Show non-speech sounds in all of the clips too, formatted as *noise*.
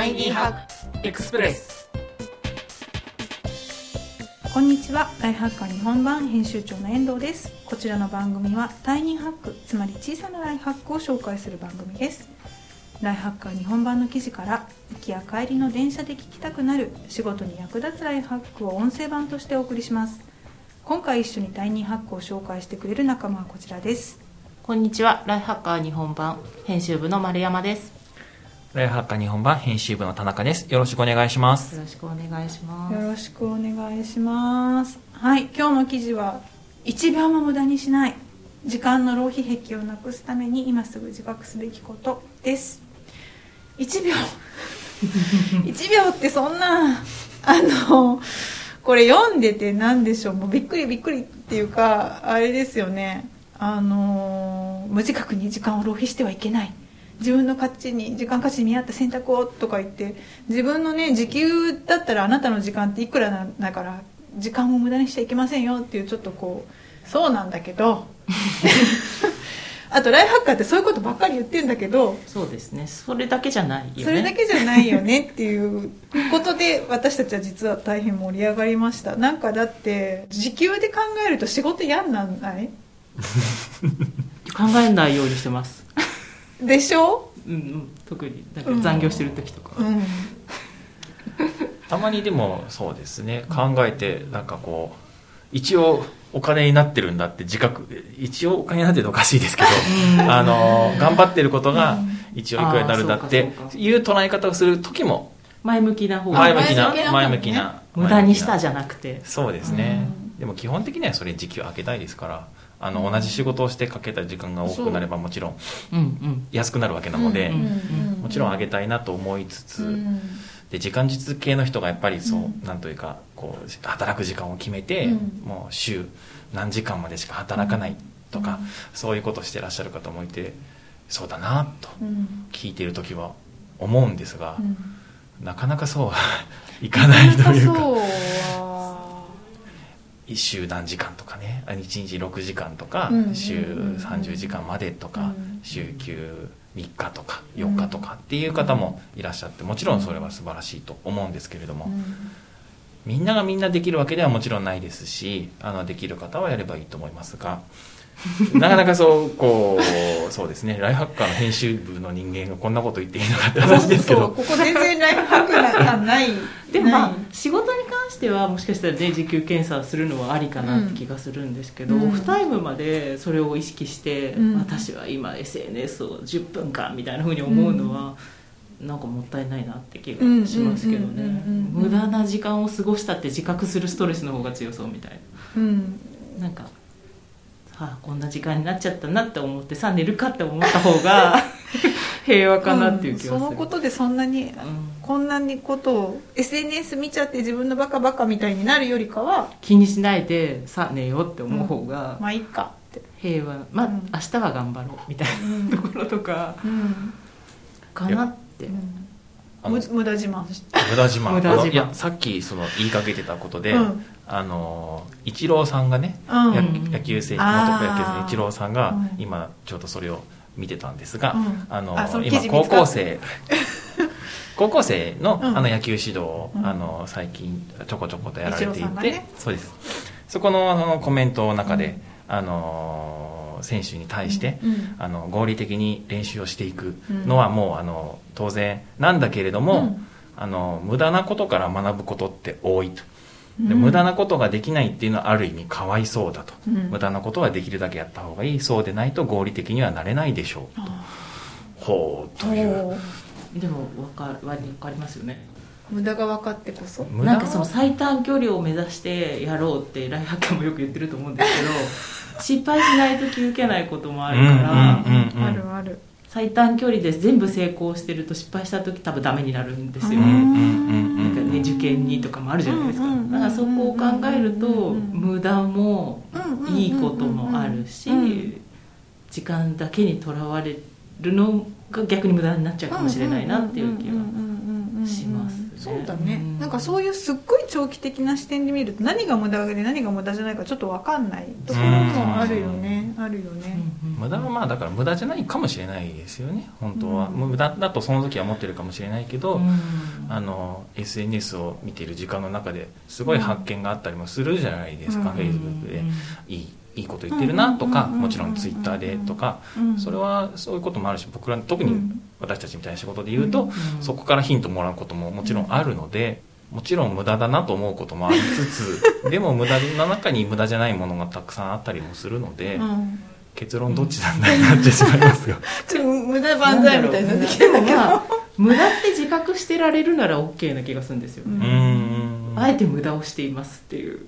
タイニーハックエクスプレスこんにちは。ライフハッカー日本版編集長の遠藤です。こちらの番組はタイニーハックつまり小さなライフハックを紹介する番組です。ライフハッカー日本版の記事から行きや帰りの電車で聞きたくなる仕事に役立つライフハックを音声版としてお送りします。今回一緒にタイニーハックを紹介してくれる仲間はこちらです。こんにちは、ライフハッカー日本版編集部の丸山です。ライフハッカー日本版編集部の田中です。よろしくお願いします。よろしくお願いします。よろしくお願いします。はい今日の記事は1秒も無駄にしない時間の浪費癖をなくすために今すぐ自覚すべきことです。1秒。*laughs* 1秒ってそんなあのこれ読んでて何でしょう。もうびっくりびっくりっていうかあれですよね。あの無自覚に時間を浪費してはいけない自分の価値に時間価値に見合った選択をとか言って自分のね時給だったらあなたの時間っていくらなんだから時間を無駄にしちゃいけませんよっていうちょっとこうそうなんだけど *laughs* *laughs* あとライフハッカーってそういうことばっかり言ってんだけどそうですね、それだけじゃないよね。それだけじゃないよねっていうことで私たちは実は大変盛り上がりましたなんかだって時給で考えると仕事嫌になんない？*laughs* 考えないようにしてます。でしょ？うんうん、特になんか残業してる時とか。うん。たまにでもそうですね。考えてなんかこう一応お金になってるんだって自覚。一応お金になってるのおかしいですけどあの頑張ってることが一応いくらになるんだっていう捉え方をする時も前向きな方前向きな前向きな前向きな無駄にしたじゃなくて。な。そうですね。でも基本的にはそれ時給上げたいですからあの同じ仕事をしてかけた時間が多くなればもちろん。安くなるわけなので、もちろん上げたいなと思いつつ、うん。で時間実系の人がやっぱりそう、うん。なんというかこう働く時間を決めて、うん。もう週何時間までしか働かないとか、うん。そういうことしてらっしゃる方もいてそうだなとうん。聞いている時は思うんですが、うん。なかなかそうはいかないというか1週何時間とかね1日6時間とか、うん週30時間までとか、うん。週休3日とか4日とかっていう方もいらっしゃってもちろんそれは素晴らしいと思うんですけれども、うん。みんながみんなできるわけではもちろんないですしあのできる方はやればいいと思いますが *laughs* なかなかそうこうそうですねライフハッカーの編集部の人間がこんなこと言っていいのかって話ですけど。ここ全然ライフハックなない。*laughs* でもまあ仕事に関してはもしかしたらね時給検査するのはありかなって気がするんですけど、うん。オフタイムまでそれを意識して、うん。私は今 SNS を10分間みたいなふうに思うのは、なんかもったいないなって気がしますけどね。うんうんうんうんうん。無駄な時間を過ごしたって自覚するストレスの方が強そうみたいうん。ななんかあこんな時間になっちゃったなって思ってさあ寝るかって思った方が *laughs* 平和かなっていう気がする、んそのことでそんなに、うん。こんなにことを SNS 見ちゃって自分のバカバカみたいになるよりかは気にしないでさあ寝ようって思う方が、まあいいかって、平和まあ、うん。明日は頑張ろうみたいうんなところとかうん。かなって。無駄自慢し無駄自慢。無駄自慢。あのいやさっきその言いかけてたことで、うん。あのイチローさんがね、うん。や野球選手あー元野球選手のイチローさんが、うん。今ちょうどそれを見てたんですが、うん。あの今高校生。*laughs* 高校生の,、うん。あの野球指導を、うん。あの最近ちょこちょことやられていて、ね。そうです。そこのあのコメントの中で、あの選手に対して、うん。あの合理的に練習をしていくのはもうあの当然なんだけれども、うん。あの無駄なことから学ぶことって多いとでうん。無駄なことができないっていうのはある意味かわいそうだと、うん。無駄なことはできるだけやった方がいい。そうでないと合理的にはなれないでしょうと。あほうとーいう。でも分かるわかりますよね。無駄が分かってこそ？無駄なんかその最短距離を目指してやろうってライフハッカーもよく言ってると思うんですけど *laughs* 失敗しないと気づけないこともあるから、あるある。最短距離で全部成功してると失敗した時多分ダメになるんですよ、うんうんうん受験にとかもあるじゃないですか、だからそこを考えるとうん無駄もいいこともあるしうん時間だけにとらわれるのが逆に無駄になっちゃうかもしれないなっていう気はしますそうだね、ん。なんかそういうすっごい長期的な視点で見ると何が無駄で何が無駄じゃないかちょっと分かんないところもあるよね、あるよね、無駄はまあだから無駄じゃないかもしれないですよね。本当は、うん無駄だとその時は思ってるかもしれないけど、うん。あの SNS を見ている時間の中ですごい発見があったりもするじゃないですか、うん。Facebook で。いいいいこと言ってるなとか、もちろん Twitter でとか、それはそういうこともあるし僕ら特に私たちみたいな仕事で言うと、そこからヒントもらうことももちろんあるので、もちろん無駄だなと思うこともありつつでも無駄の中に無駄じゃないものがたくさんあったりもするので、結論どっちなんだになってしまいますが。ちょっと無駄万歳みたいになってきてるんだけど、無駄って自覚してられるなら OK な気がするんですよね、うんあえて無駄をしていますっていう。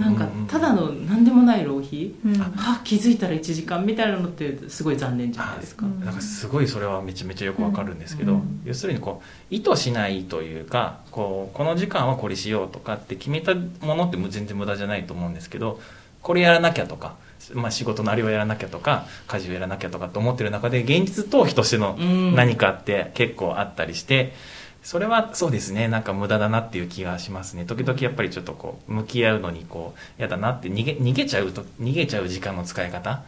なんかただの何でもない浪費、うん。あ気づいたら1時間みたいなのってすごい残念じゃないですか、うん。なんかすごいそれはめちゃめちゃよくわかるんですけど、うん。要するにこう意図しないというかこうこの時間はこれしようとかって決めたものって全然無駄じゃないと思うんですけどこれやらなきゃとか、まあ、仕事のあれをやらなきゃとか家事をやらなきゃとかと思ってる中で現実逃避としてのうん。何かって結構あったりして。それはそうですね。なんか無駄だなっていう気がしますね。時々やっぱりちょっとこう向き合うのにこう嫌だなって逃げ逃げちゃうと逃げちゃう時間の使い方。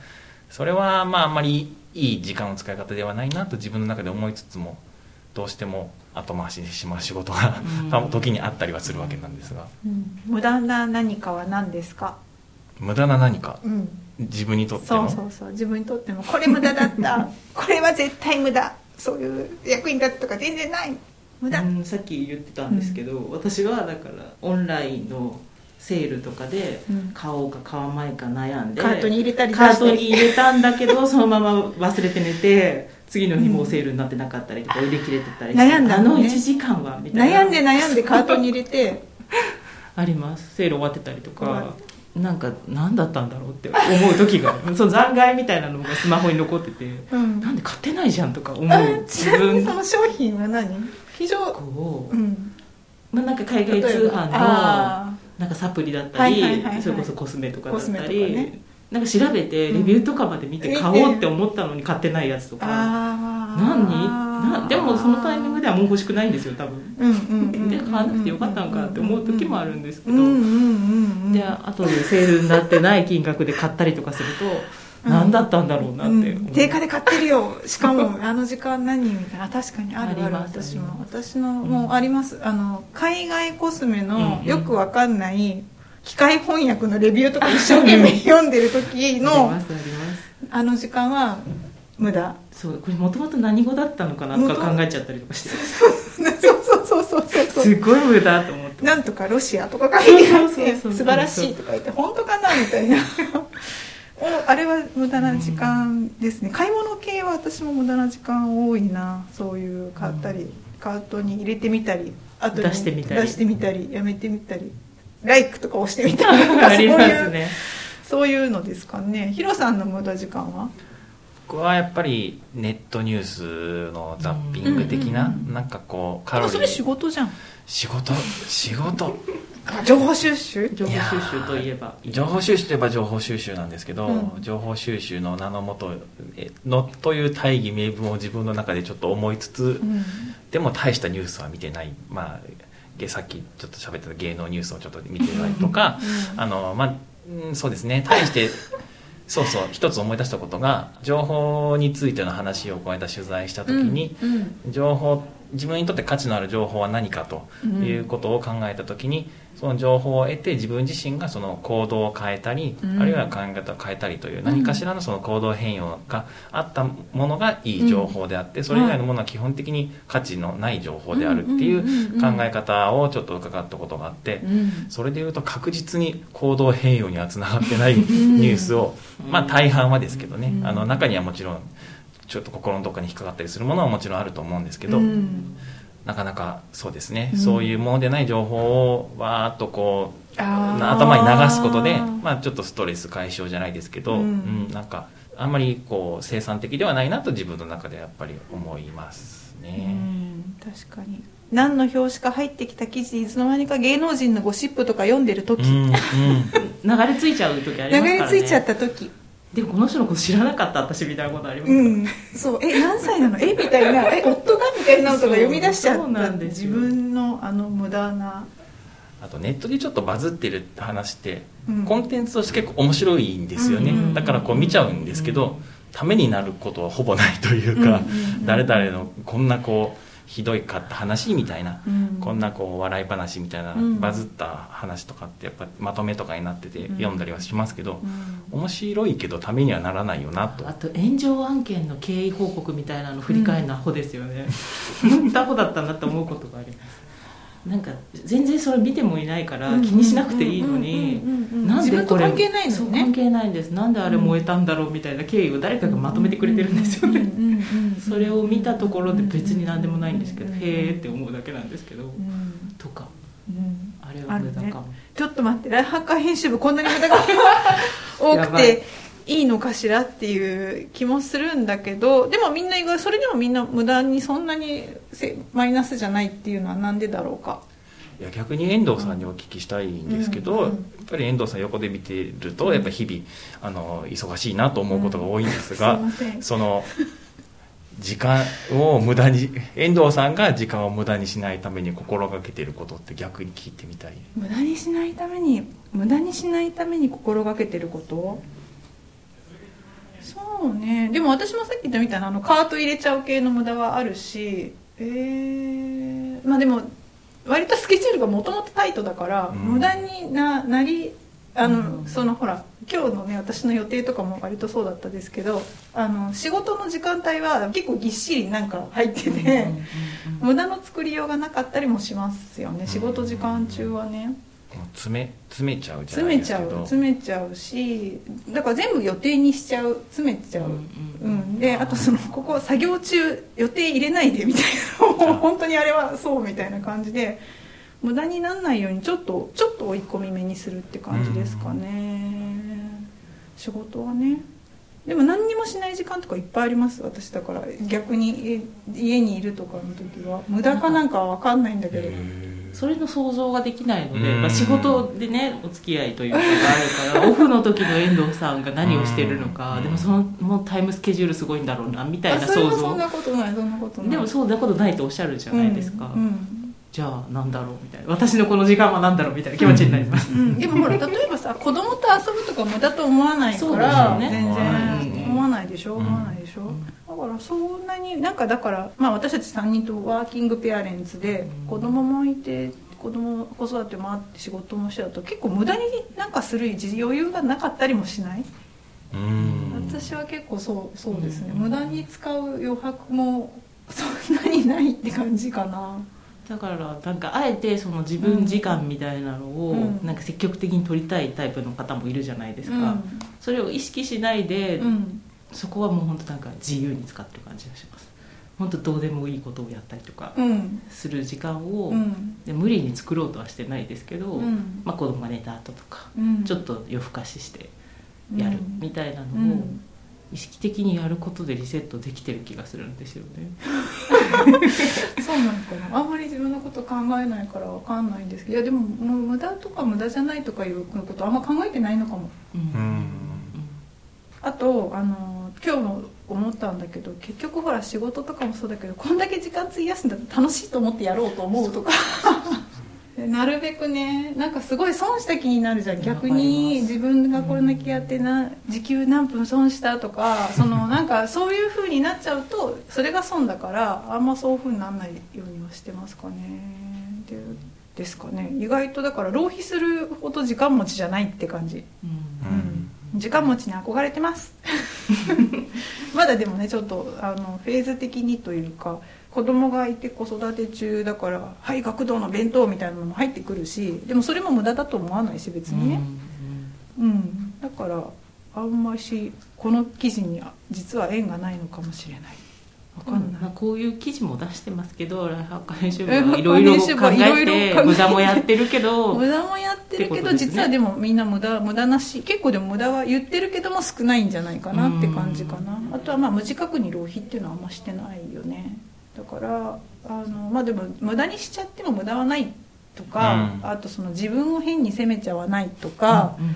それはまああんまりいい時間の使い方ではないなと自分の中で思いつつもどうしても後回しにしまう仕事がうん。*laughs* 時にあったりはするわけなんですが。うん。無駄な何かは何ですか、無駄な何か？うん、自分にとっての？そうそうそう。自分にとってもこれ無駄だった。*laughs* これは絶対無駄。そういう役に立つとか全然ない無駄、うんさっき言ってたんですけど、私はだからオンラインのセールとかでうん。買おうか買わないか悩んでカートに入れたり出カートに入れたんだけど *laughs* そのまま忘れて寝て次の日もうセールになってなかったりとか売り切れてたりして悩んだあののね1時間はみたいな。悩んで悩んでカートに入れて。*laughs* あります。セール終わってたりとかなんか何だったんだろうって思う時が *laughs* その残骸みたいなのがスマホに残っててうん。なんで買ってないじゃんとか思あうち自分。その商品は何？非常こう、うん。まあ、なんか海外通販のあなんかサプリだったはいりはいはいはい。それこそコスメとかだったり、かねなんか調べてレビューとかまで見てうん買おうって思ったのに買ってないやつとー。か、何？なでもそのタイミングではもう欲しくないんですよ多分。うんうんで買わなくてよかったのかって思う時もあるんですけど、で後でセールになってない金額で買ったりとかすると、うん。何だったんだろうなって。思う、うん。定価で買ってるよ。しかもあの時間何みたいな。確かにあるある私も。私のもうあります。あの海外コスメのうん。よくわかんない機械翻訳のレビューとか一生懸命読んでる時のあの時間は無駄。そうこれもともと何語だったのかなとか考えちゃったりとかして。そうそうそうそうそうそう。すごい無駄と思って。なんとかロシアとか書いてあって素晴らしいとか言って本当かなみたいな。おあれは無駄な時間ですね。買い物系は私も無駄な時間多いな。そういう買ったり、カートに入れてみたり後に出してみたり。出してみたりやめてみたりライクとか押してみたりとかありますそういうねそういうのですかね。ヒロさんの無駄時間は？僕はやっぱりネットニュースのザッピング的な、うんうんうん。なんかこうカロリー。仕事じゃん。仕事。仕事。情報収集？情報収集といえば。情報収集といえば情報収集なんですけど、うん。情報収集の名のもとえのという大義名分を自分の中でちょっと思いつつ、うん。でも大したニュースは見てない。まあげさっきちょっと喋ってた芸能ニュースをちょっと見てたりとか、うんあのまあうんそうですね。対して *laughs* そうそう一つ思い出したことが情報についての話をこの間取材した時に、うん。情報自分にとって価値のある情報は何かということを考えた時に、その情報を得て自分自身がその行動を変えたり、うん。あるいは考え方を変えたりという何かしらのその行動変容があったものがいい情報であって、それ以外のものは基本的に価値のない情報であるっていう考え方をちょっと伺ったことがあって、うん。それでいうと確実に行動変容にはつながってないニュースを、まあ大半はですけどね、うん。あの中にはもちろんちょっと心のどっかに引っかかったりするものはもちろんあると思うんですけど、うん。なかなかそうですね、うん。そういうものでない情報をわーっとこう頭に流すことで、まあ、ちょっとストレス解消じゃないですけど、ううんんなんかあんまりこう生産的ではないなと自分の中でやっぱり思いますうね。ん確かに。何の表紙か入ってきた記事いつの間にか芸能人のゴシップとか読んでる時、うんうん。流れ着いちゃう時ありますからね。流れ着いちゃった時でもこの人のこと知らなかった私みたいなことあります、うん。そう。え何歳なの？えみたいな。え夫がみたいなのとか読み出しちゃそうった自なんですよ。分のあの無駄な。あとネットでちょっとバズってるって話って、うん。コンテンツとして結構面白いんですよね、うん。うんだからこう見ちゃうんですけど、ためになることはほぼないというか、うんうんうん。誰々のこんなこうひどいかった話みたいな、うん。こんなこう笑い話みたいな、うん。バズった話とかってやっぱまとめとかになっててうん。読んだりはしますけど、うん。面白いけどためにはならないよなと。あと炎上案件の経緯報告みたいなの振り返るのアホですよね、本 *laughs* 当アホだったなって思うことがありますなんか全然それ見てもいないから気にしなくていいのに自分と関係ないのね。関係ないんです。なんであれ燃えたんだろうみたいな経緯を誰かがまとめてくれてるんですよね、それを見たところで別に何でもないんですけど、うんへーって思うだけなんですけど、うんとかうん。あれは無駄かも、ちょっと待って。ライハッカー編集部こんなに無駄が *laughs* 多くていいのかしらっていう気もするんだけどでもみんな意外それでもみんな無駄にそんなにせマイナスじゃないっていうのはなんでだろうか？いや逆に遠藤さんにお聞きしたいんですけど、うんうんやっぱり遠藤さん横で見てるとやっぱり日々あの忙しいなと思うことが多いんですが、うん。すその時間を無駄に遠藤さんが時間を無駄にしないために心がけていることって逆に聞いてみたい？無駄にしないために無駄にしないために心がけてること？そうね。でも私もさっき言ったみたいなあのカート入れちゃう系の無駄はあるし。えー、まあでも割とスケジュールがもともとタイトだから、うん。無駄にななりあの、うん。そのほら今日のね私の予定とかも割とそうだったですけどあの仕事の時間帯は結構ぎっしりなんか入ってて、無駄の作りようがなかったりもしますよね。仕事時間中はね詰め詰めちゃうじゃ詰めちゃうないですけど。詰めちゃうしだから全部予定にしちゃう詰めちゃう、ううんん。うん。であとそのここ作業中予定入れないでみたいな。*laughs* 本当にあれはそうみたいな感じで無駄にならないようにちょっとちょっと追い込み目にするって感じですかね、仕事はね。でも何にもしない時間とかいっぱいあります。私だから逆にえ家にいるとかの時は。無駄かなんかは分かんないんだけど、それの想像ができないので、うん。まあ、仕事でねお付き合いというかがあるから *laughs* オフの時の遠藤さんが何をしてるのか、うん。でもそのもうタイムスケジュールすごいんだろうなみたいなあそれ想像はそんなことないそんなことない。でもそんなことないとおっしゃるじゃないですか、うんうんじゃあなんだろうみたいな。私のこの時間は何だろうみたいな気持ちになります、うん、でもほら例えばさ子供と遊ぶとか無駄と思わないから、よね。全うん然思わないでしょ、うん。思わないでしょ、んだからそんなになんかだから、まあ、私たち3人とワーキングペアレンツでうん。子供もいて子供子育てもあって仕事もしてたと結構無駄になんかする余裕がなかったりもしない、うん。私は結構そうそうですね、うん。無駄に使う余白もそんなにないって感じかなだからなんかあえてその自分時間みたいなのをうん。なんか積極的に取りたいタイプの方もいるじゃないですか、うん。それを意識しないで、うん。そこはもう本当なんか自由に使ってる感じがします。本当どうでもいいことをやったりとかうん。する時間を、うん。で無理に作ろうとはしてないですけど、うん。まあ、子供が寝た後とか、うん。ちょっと夜更かししてやるうん。みたいなうのをん意識的にやることでリセットできてる気がするんですよね。*laughs* そうなのかな。あんまり自分のこと考えないからわかんないんですけど。いやでももう無駄とか無駄じゃないとかいうことあんま考えてないのかも。うん。うんあとあの今日も思ったんだけど結局ほら仕事とかもそうだけどこんだけ時間費やすんだったら楽しいと思ってやろうと思うとか。で *laughs* なるべくねなんかすごい損した気になるじゃん。逆に自分がこれだけやってな時給何分損したとかそのなんかそういう風になっちゃうとそれが損だからあんまそういう風にならないようにはしてますかね。でですかね。意外とだから浪費するほど時間持ちじゃないって感じ。うん。うん。時間持ちに憧れてます。*laughs* まだでもねちょっとあのフェーズ的にというか子供がいて子育て中だから「はい学童の弁当」みたいなのも入ってくるしでもそれも無駄だと思わないし別にね。うん、だからあんましこの記事に実は縁がないのかもしれない。わかんない、まあ、こういう記事も出してますけど *laughs* ライハッカー編集部はいろいろ考え考えて。て無駄もやってるけど無駄もやってるけど、ね。実はでもみんな無駄無駄なし結構でも無駄は言ってるけども少ないんじゃないかなって感じかな。あとはまあ無自覚に浪費っていうのはあんましてないよね。だからあのまあでも無駄にしちゃっても無駄はないとか、うん。あとその自分を変に責めちゃわないとか、うん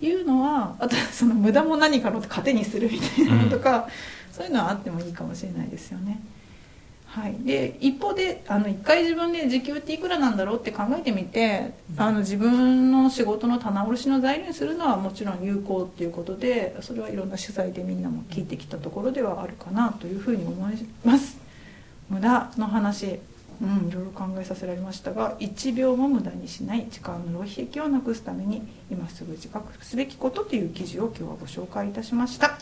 いうのはあとその無駄も何かの糧にするみたいなのとか、うん、そういうのはあってもいいかもしれないですよね。はい、で一方であの一回自分で時給っていくらなんだろうって考えてみて、うん、あの自分の仕事の棚卸しの材料にするのはもちろん有効っていうことでそれはいろんな取材でみんなも聞いてきたところではあるかなというふうに思います無駄の話うんいろいろ考えさせられましたが1秒も無駄にしない時間の浪費益をなくすために今すぐ自覚すべきことという記事を今日はご紹介いたしました。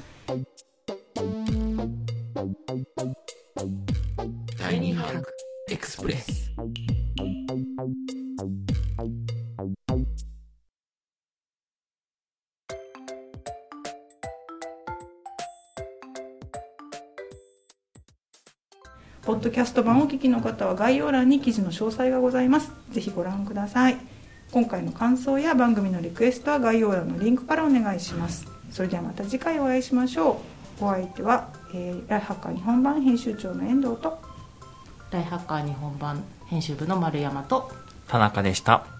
第2ハクエクスプレスポッドキャスト版をお聞きの方は概要欄に記事の詳細がございます。ぜひご覧ください。今回の感想や番組のリクエストは概要欄のリンクからお願いします。それではまた次回お会いしましょう。お相手は、えー、ライハッカー日本版編集長の遠藤とライハッカー日本版編集部の丸山と田中でした